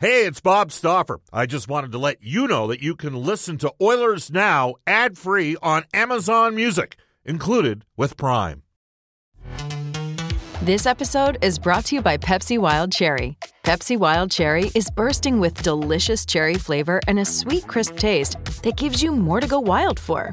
Hey, it's Bob Stauffer. I just wanted to let you know that you can listen to Oilers Now ad free on Amazon Music, included with Prime. This episode is brought to you by Pepsi Wild Cherry. Pepsi Wild Cherry is bursting with delicious cherry flavor and a sweet, crisp taste that gives you more to go wild for.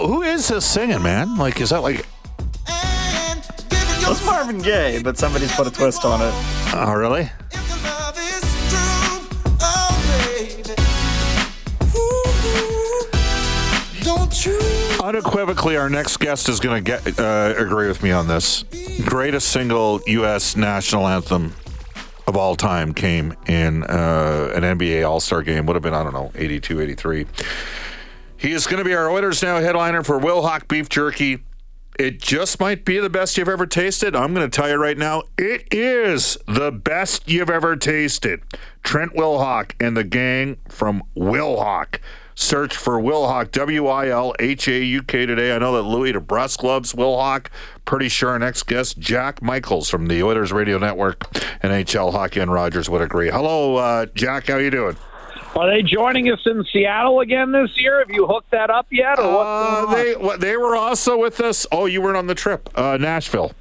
Who who is this singing, man? Like, is that like? It's Marvin Gaye, but somebody's put a twist on it. Oh, really? If the love is true, baby. Ooh, don't you? Unequivocally, our next guest is going to get uh, agree with me on this. Greatest single U.S. national anthem of all time came in uh, an NBA All Star game. Would have been I don't know 82, 83. He is going to be our Oilers now headliner for Wilhauk Beef Jerky. It just might be the best you've ever tasted. I'm going to tell you right now, it is the best you've ever tasted. Trent Wilhauk and the gang from Wilhauk. Search for Wilhauk, W I L H A U K today. I know that Louis DeBrusk loves Wilhauk. Pretty sure our next guest, Jack Michaels from the Oilers Radio Network, NHL Hockey and Rogers would agree. Hello, uh, Jack. How you doing? Are they joining us in Seattle again this year? Have you hooked that up yet, or Uh, they what, they were also with us. Oh, you weren't on the trip, uh, Nashville.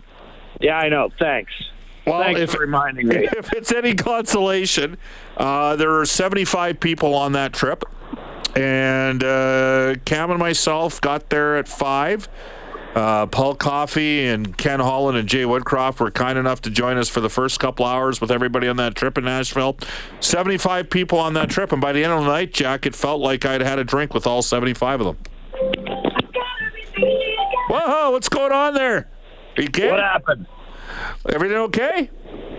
Yeah, I know. Thanks. Well, Thanks if, for reminding me. if it's any consolation, uh, there are 75 people on that trip, and uh, Cam and myself got there at five. Uh, Paul Coffey and Ken Holland and Jay Woodcroft were kind enough to join us for the first couple hours with everybody on that trip in Nashville. 75 people on that trip, and by the end of the night, Jack, it felt like I'd had a drink with all 75 of them. Whoa, what's going on there? Are you kidding? What happened? Everything okay?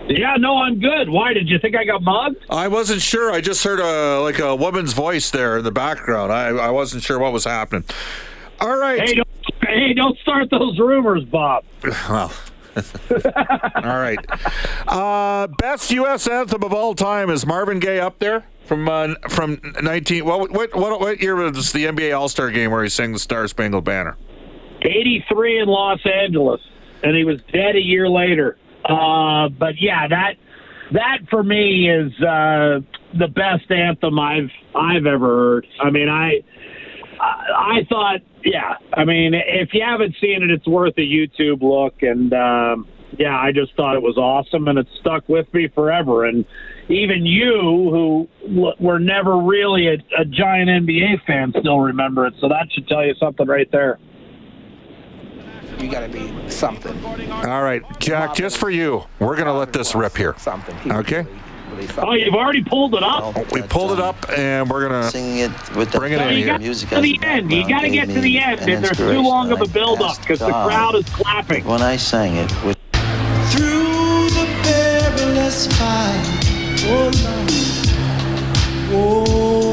Yeah, no, I'm good. Why did you think I got mugged? I wasn't sure. I just heard a like a woman's voice there in the background. I, I wasn't sure what was happening. All right. Hey, don't, hey, don't start those rumors, Bob. Well. all right. Uh, best U.S. anthem of all time is Marvin Gaye up there from uh, from 19. What, what what what year was the NBA All Star game where he sang the Star Spangled Banner? 83 in Los Angeles, and he was dead a year later. Uh, but yeah, that that for me is uh, the best anthem I've I've ever heard. I mean, I I I thought, yeah. I mean, if you haven't seen it, it's worth a YouTube look. And um, yeah, I just thought it was awesome, and it stuck with me forever. And even you, who were never really a, a giant NBA fan, still remember it. So that should tell you something right there. You gotta be something. All right, Jack. Just for you, we're gonna let this rip here. Something. He was Okay. Really, really something. Oh, you've already pulled it up. We pulled it up, and we're gonna sing it with Bring it the in here. music to the end. You got to get to the end, an and there's too long of a build-up because the crowd is clapping. When I sang it with Through the perilous fight, oh Lord, oh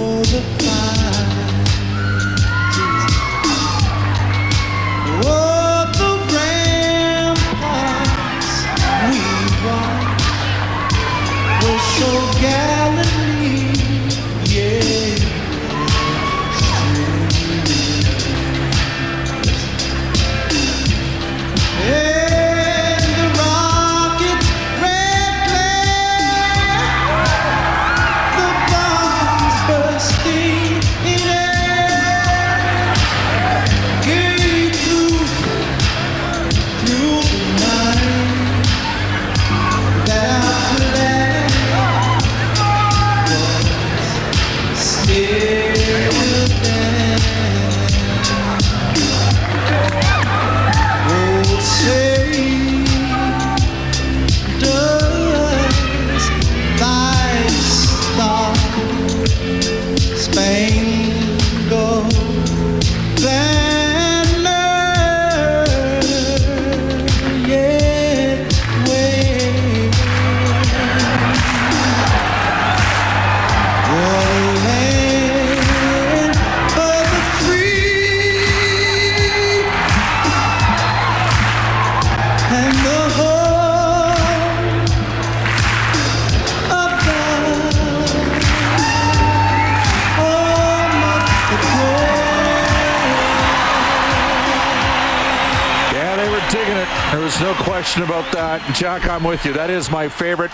No question about that. Jack, I'm with you. That is my favorite.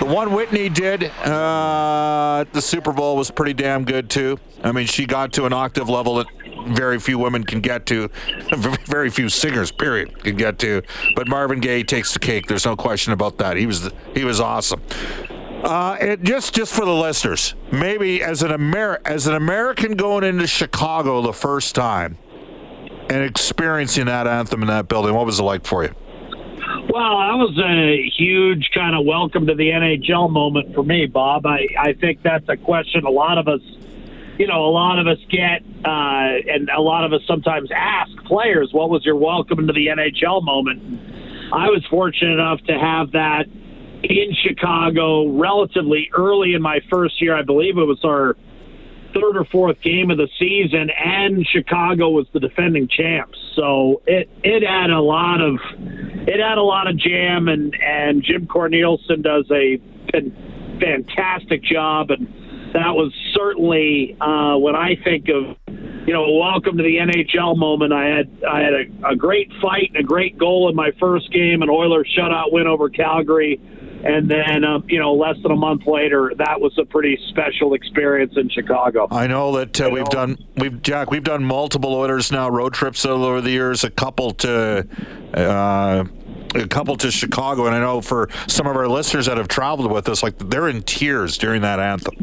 The one Whitney did uh, the Super Bowl was pretty damn good too. I mean, she got to an octave level that very few women can get to, very few singers, period, can get to. But Marvin Gaye takes the cake. There's no question about that. He was he was awesome. Uh, it, just just for the listeners, maybe as an Amer- as an American going into Chicago the first time and experiencing that anthem in that building, what was it like for you? Well, that was a huge kind of welcome to the NHL moment for me, Bob. I, I think that's a question a lot of us, you know, a lot of us get, uh, and a lot of us sometimes ask players, what was your welcome to the NHL moment? I was fortunate enough to have that in Chicago relatively early in my first year. I believe it was our third or fourth game of the season, and Chicago was the defending champs. So it it had a lot of it had a lot of jam, and and Jim Cornelison does a fantastic job, and that was certainly uh, when I think of you know welcome to the NHL moment. I had I had a, a great fight and a great goal in my first game, an Oilers shutout win over Calgary. And then, um, you know, less than a month later, that was a pretty special experience in Chicago. I know that uh, we've done we've Jack we've done multiple Oilers Now road trips over the years. A couple to. Uh, a couple to Chicago, and I know for some of our listeners that have traveled with us, like they're in tears during that anthem.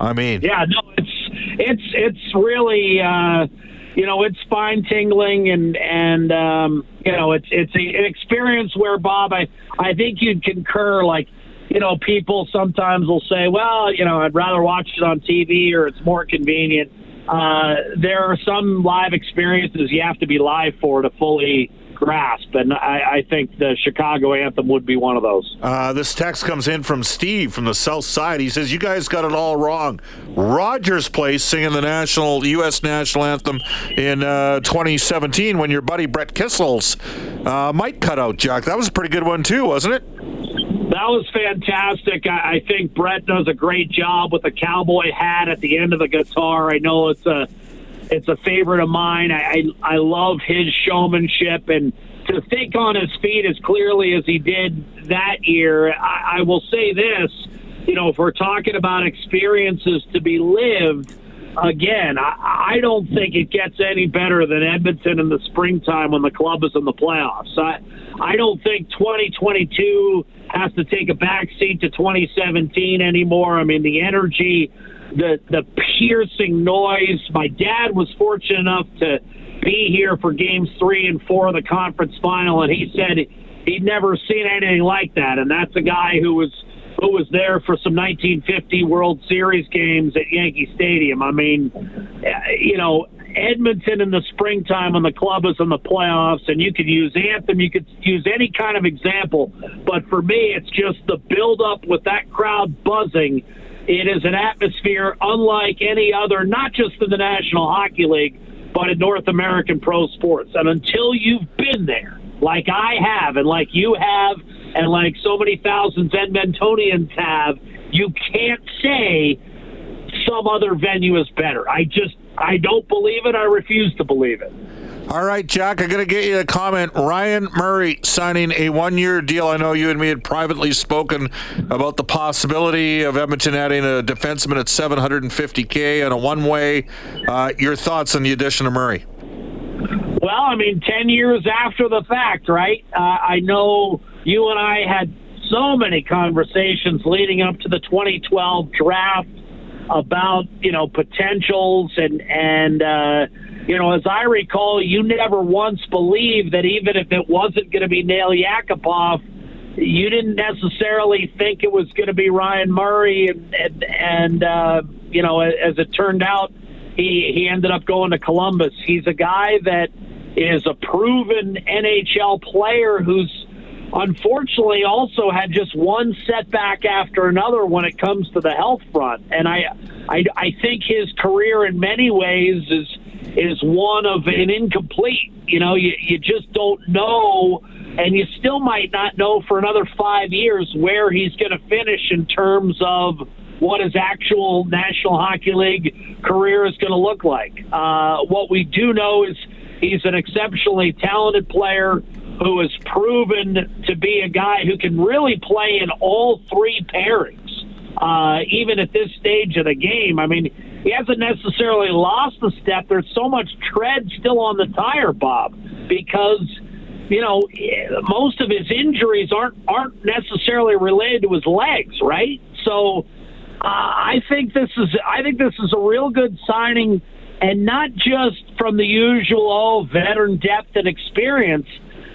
I mean, Yeah, no, it's it's it's really uh, you know it's spine tingling and and um, you know it's it's a, an experience where Bob, I I think you'd concur. Like you know, people sometimes will say, well, you know, I'd rather watch it on TV or it's more convenient. Uh, there are some live experiences you have to be live for to fully grasp, and I, I think the Chicago anthem would be one of those. Uh, this text comes in from Steve from the South Side. He says, "You guys got it all wrong. Rogers Place singing the national U.S. national anthem in uh, 2017 when your buddy Brett Kissel's uh, mic cut out. Jack, that was a pretty good one too, wasn't it? That was fantastic. I, I think Brett does a great job with the cowboy hat at the end of the guitar. I know it's a it's a favorite of mine. I I, I love his showmanship and to think on his feet as clearly as he did that year. I, I will say this, you know, if we're talking about experiences to be lived. Again, I, I don't think it gets any better than Edmonton in the springtime when the club is in the playoffs. I, I don't think 2022 has to take a backseat to 2017 anymore. I mean, the energy, the the piercing noise. My dad was fortunate enough to be here for games three and four of the conference final, and he said he'd never seen anything like that. And that's a guy who was who was there for some 1950 World Series games at Yankee Stadium. I mean, eh, you know, Edmonton in the springtime when the club is in the playoffs, and you could use anthem, you could use any kind of example. But for me, it's just the build up with that crowd buzzing. It is an atmosphere unlike any other, not just in the National Hockey League, but in North American pro sports. And until you've been there, like I have, and like you have, and like so many thousands of Edmontonians have, you can't say some other venue is better. I just, I don't believe it. I refuse to believe it. All right, Jack, I'm going to get you a comment. Ryan Murray signing a one year deal. I know you and me had privately spoken about the possibility of Edmonton adding a defenseman at 750K and a one way. Uh, your thoughts on the addition of Murray? Well, I mean, 10 years after the fact, right? Uh, I know you and I had so many conversations leading up to the 2012 draft about, you know, potentials and, and, uh, you know, as I recall, you never once believed that even if it wasn't going to be Nail Yakupov, you didn't necessarily think it was going to be Ryan Murray, and and, and uh, you know, as it turned out, he he ended up going to Columbus. He's a guy that is a proven NHL player who's unfortunately also had just one setback after another when it comes to the health front, and I I, I think his career in many ways is is one of an incomplete. You know, you, you just don't know, and you still might not know for another five years where he's going to finish in terms of what his actual National Hockey League career is going to look like. Uh, what we do know is he's an exceptionally talented player who has proven to be a guy who can really play in all three pairings. Uh, even at this stage of the game, I mean, he hasn't necessarily lost a step. There's so much tread still on the tire, Bob, because you know most of his injuries aren't aren't necessarily related to his legs, right? So uh, I think this is I think this is a real good signing, and not just from the usual oh, veteran depth and experience.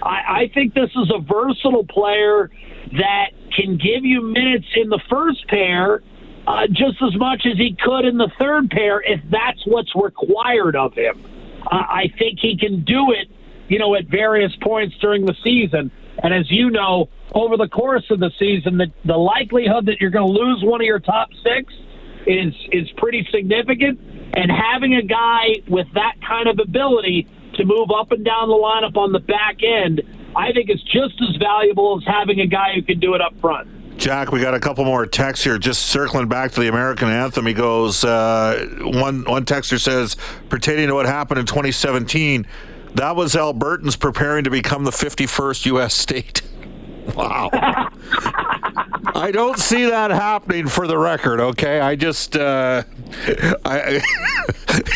I, I think this is a versatile player that can give you minutes in the first pair uh, just as much as he could in the third pair if that's what's required of him. Uh, I think he can do it, you know, at various points during the season. And as you know, over the course of the season, the, the likelihood that you're going to lose one of your top six is is pretty significant. And having a guy with that kind of ability to move up and down the lineup on the back end, I think is just as valuable as having a guy who can do it up front. Jack, we got a couple more texts here. Just circling back to the American anthem, he goes. Uh, one one texter says, pertaining to what happened in 2017, that was Albertans preparing to become the 51st U.S. state. Wow. I don't see that happening for the record, okay? I just, uh, I,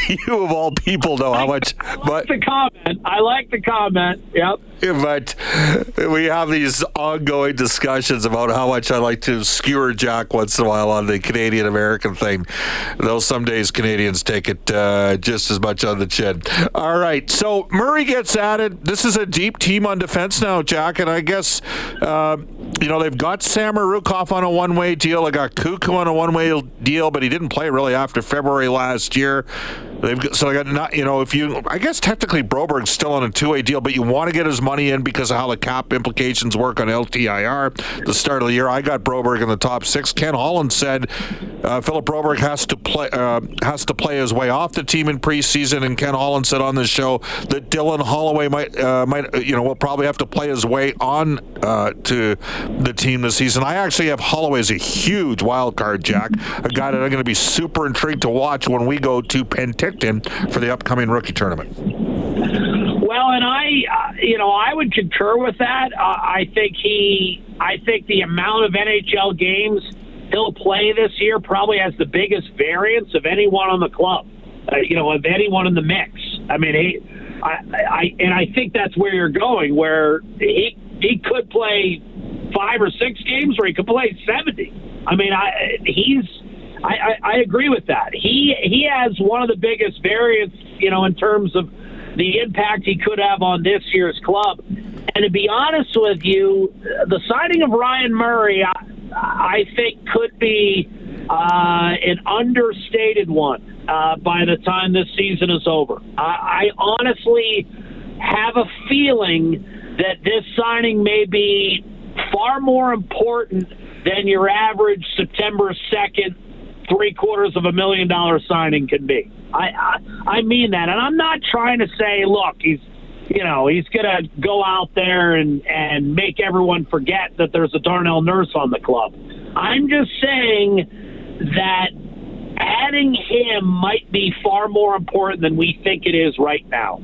you of all people know how much. I like But the comment. I like the comment. Yep. but we have these ongoing discussions about how much I like to skewer Jack once in a while on the Canadian American thing. Though some days Canadians take it uh, just as much on the chin. All right, so Murray gets added. This is a deep team on defense now, Jack, and I guess uh, you know they've got Sam Rukov on a one-way deal. They got Koekkoek on a one-way deal, but he didn't play really after February last year. They've got, so they got not you know if you I guess technically Broberg's still on a two-way deal, but you want to get his money in because of how the cap implications work on LTIR. The start of the year, I got Broberg in the top six. Ken Holland said uh, Philip Broberg has to play uh, has to play his way off the team in preseason, and Ken Holland said on this show that Dylan Holloway might uh, might uh, you know will probably have to play his way on uh, to the team this season. I actually have Holloway as a huge wild card, Jack, a guy that I'm going to be super intrigued to watch when we go to Penticton for the upcoming rookie tournament. Well, and I, uh, you know, I would concur with that. I think he, I think the amount of NHL games he'll play this year probably has the biggest variance of anyone on the club. Uh, you know, of anyone in the mix. I mean, he, I, I, and I think that's where you're going. Where he he could play five or six games, or he could play seventy. I mean, I he's. I, I, I agree with that. He he has one of the biggest variants, you know, in terms of the impact he could have on this year's club. And to be honest with you, the signing of Ryan Murray, I, I think, could be uh, an understated one uh, by the time this season is over. I, I honestly have a feeling that this signing may be far more important than your average September 2nd, three quarters of a million dollar signing can be. I, I I mean that, and I'm not trying to say, look, he's you know he's gonna go out there and and make everyone forget that there's a Darnell Nurse on the club. I'm just saying that adding him might be far more important than we think it is right now.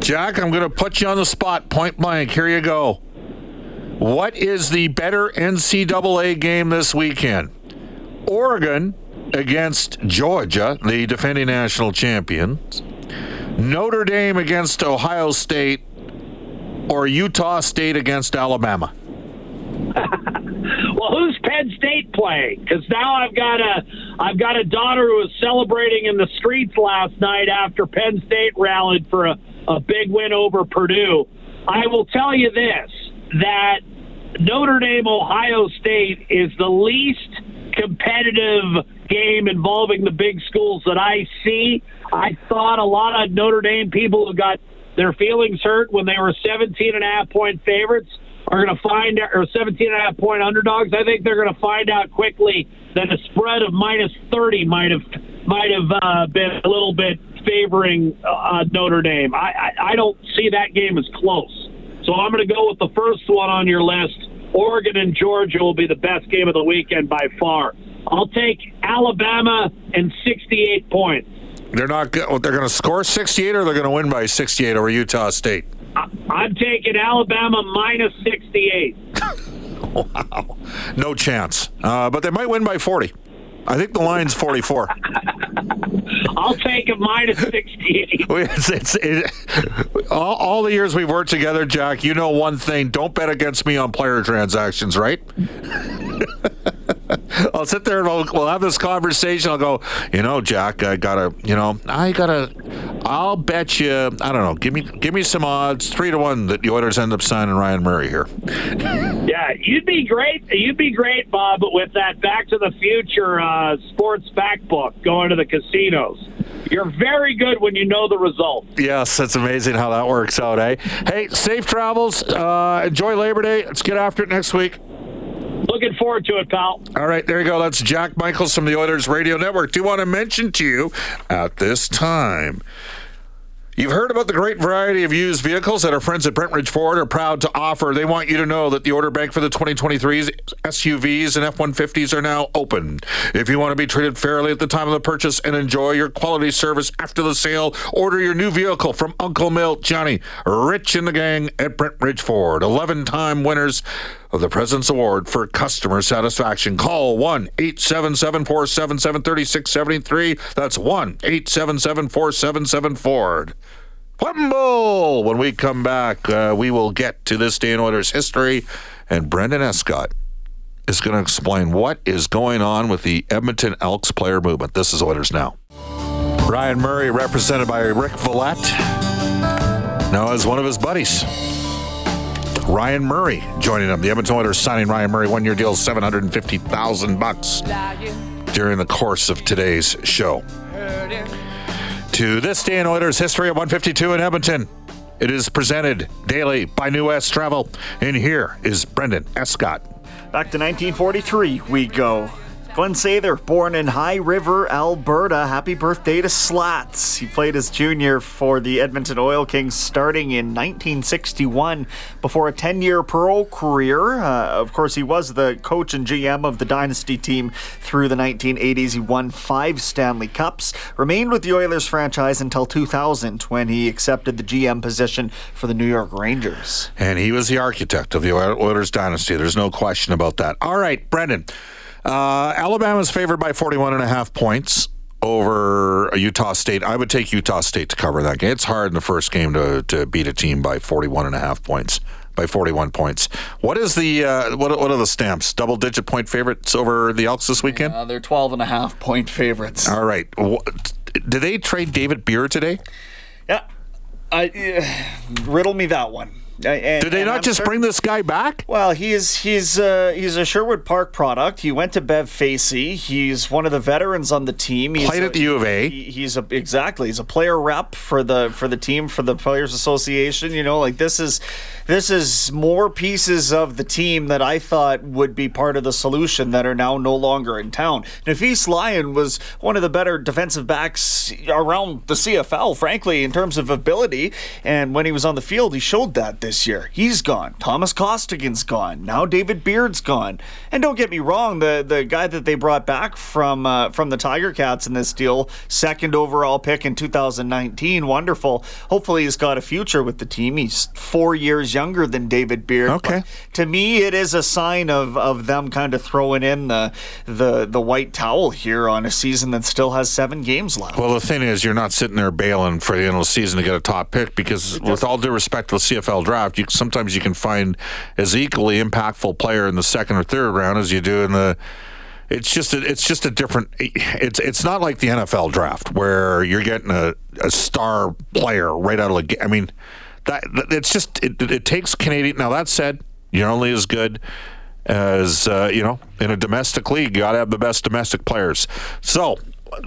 Jack, I'm going to put you on the spot, point blank. Here you go. What is the better NCAA game this weekend? Oregon against Georgia, the defending national champions. Notre Dame against Ohio State, or Utah State against Alabama? well, who's Penn State playing? Because now I've got a I've got a daughter who was celebrating in the streets last night after Penn State rallied for a, a big win over Purdue. I will tell you this that Notre Dame Ohio State is the least competitive game involving the big schools that I see. I thought a lot of Notre Dame people who got their feelings hurt when they were 17 and a half point favorites are going to find or 17 and a half point underdogs. I think they're going to find out quickly that a spread of minus 30 might have might have uh, been a little bit favoring uh, Notre Dame. I, I, I don't see that game as close. So I'm going to go with the first one on your list. Oregon and Georgia will be the best game of the weekend by far. I'll take Alabama and 68 points. They're not. They're going to score 68, or they're going to win by 68 over Utah State. I'm taking Alabama minus 68. Wow, no chance. Uh, but they might win by 40. I think the line's 44. I'll take a minus 68. It's, it's, it, all, all the years we've worked together, Jack, you know one thing: don't bet against me on player transactions, right? I'll sit there and we'll, we'll have this conversation. I'll go, you know, Jack, I gotta, you know, I gotta. I'll bet you. I don't know. Give me, give me some odds, three to one that the Oilers end up signing Ryan Murray here. Yeah, you'd be great. You'd be great, Bob, with that Back to the Future uh, sports fact book going to the casinos. You're very good when you know the result. Yes, that's amazing how that works out, eh? Hey, safe travels. Uh, enjoy Labor Day. Let's get after it next week. Looking forward to it, pal. All right, there you go. That's Jack Michaels from the Oilers Radio Network. Do want to mention to you at this time. You've heard about the great variety of used vehicles that our friends at Brentridge Ford are proud to offer. They want you to know that the order bank for the 2023s SUVs and F-150s are now open. If you want to be treated fairly at the time of the purchase and enjoy your quality service after the sale, order your new vehicle from Uncle Milt, Johnny, Rich and the gang at Brentridge Ford. 11-time winners of the President's Award for Customer Satisfaction. Call 1 877 477 3673. That's 1 877 477 Ford. Wimble! When we come back, uh, we will get to this day in Oilers history, and Brendan Escott is going to explain what is going on with the Edmonton Elks player movement. This is Oilers Now. Ryan Murray, represented by Rick Vallette, now as one of his buddies. Ryan Murray joining them. The Edmonton Oilers signing Ryan Murray, one-year deal, seven hundred and fifty thousand bucks during the course of today's show. To this day in Oilers history at 152 in Edmonton. It is presented daily by New West Travel. And here is Brendan Escott. Back to 1943 we go. Glenn Sather, born in High River, Alberta. Happy birthday to Slats. He played as junior for the Edmonton Oil Kings starting in 1961 before a 10 year pro career. Uh, of course, he was the coach and GM of the Dynasty team through the 1980s. He won five Stanley Cups, remained with the Oilers franchise until 2000 when he accepted the GM position for the New York Rangers. And he was the architect of the Oilers dynasty. There's no question about that. All right, Brendan. Uh, Alabama's favored by 41 and a half points over Utah State. I would take Utah State to cover that game. It's hard in the first game to, to beat a team by 41 and a half points. By 41 points. What is the uh, what? What are the stamps? Double digit point favorites over the Elks this weekend. Uh, they're 12 and a half point favorites. All right. Wh- Did they trade David Beard today? Yeah. I, uh, riddle me that one. And- Did they not I'm just certain- bring this guy back? Well, he's he's uh, he's a Sherwood Park product. He went to Bev Facey. He's one of the veterans on the team. He's Played a- at the U of A. He, he's a exactly. He's a player rep for the for the team for the Players Association. You know, like this is this is more pieces of the team that I thought would be part of the solution that are now no longer in town. Nafees Lyon was one of the better defensive backs around the CFL, frankly, in terms of ability. And when he was on the field, he showed that this year. He's gone. Thomas Costigan's gone. Now David Beard's gone. And don't get me wrong, the the guy that they brought back from uh, from the Tiger Cats in this deal, second overall pick in 2019, wonderful. Hopefully, he's got a future with the team. He's four years younger than David Beard. Okay. But to me, it is a sign of of them kind of throwing in the the the white towel here on a season that still has seven games left. Well, the thing is, you're not sitting there bailing for the end of the season to get a top pick because, with all due respect to the CFL draft, you sometimes you can find as equally impactful player in the second or third round as you do in the. It's just a, it's just a different. It's it's not like the NFL draft where you're getting a, a star player right out of the. ga- I mean, that that- it's just it, it takes Canadian. Now that said, you're only as good as uh, you know in a domestic league. You got to have the best domestic players. So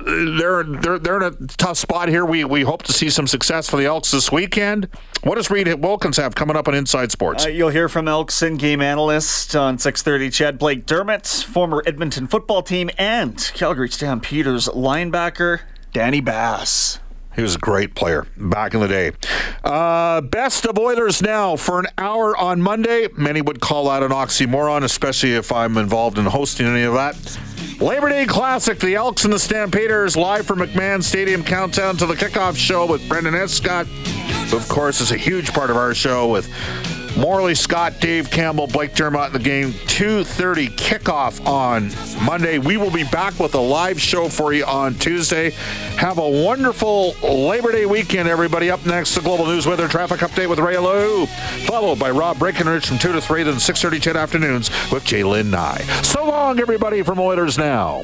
they're they're they're in a tough spot here. We we hope to see some success for the Elks this weekend. What does Reid Wilkins have coming up on Inside Sports? Uh, you'll hear from Elks in-game analyst on 6:30. CHED Blake Dermott, former Edmonton football team and Calgary Stampeders linebacker Danny Bass. He was a great player back in the day. Uh, best of Oilers now for an hour on Monday. Many would call that an oxymoron, especially if I'm involved in hosting any of that. Labor Day Classic, the Elks and the Stampeders, live from McMahon Stadium countdown to the kickoff show with Brendan Escott. who, Of course, is a huge part of our show with Morley Scott, Dave Campbell, Blake Dermott in the game. 2.30 kickoff on Monday. We will be back with a live show for you on Tuesday. Have a wonderful Labor Day weekend, everybody. Up next, the Global News Weather Traffic Update with Ray Lou, followed by Rob Breckenridge from 2 to 3, then 6.30 10 afternoons with Jay Lynn Nye. So long, everybody, from Oilers Now.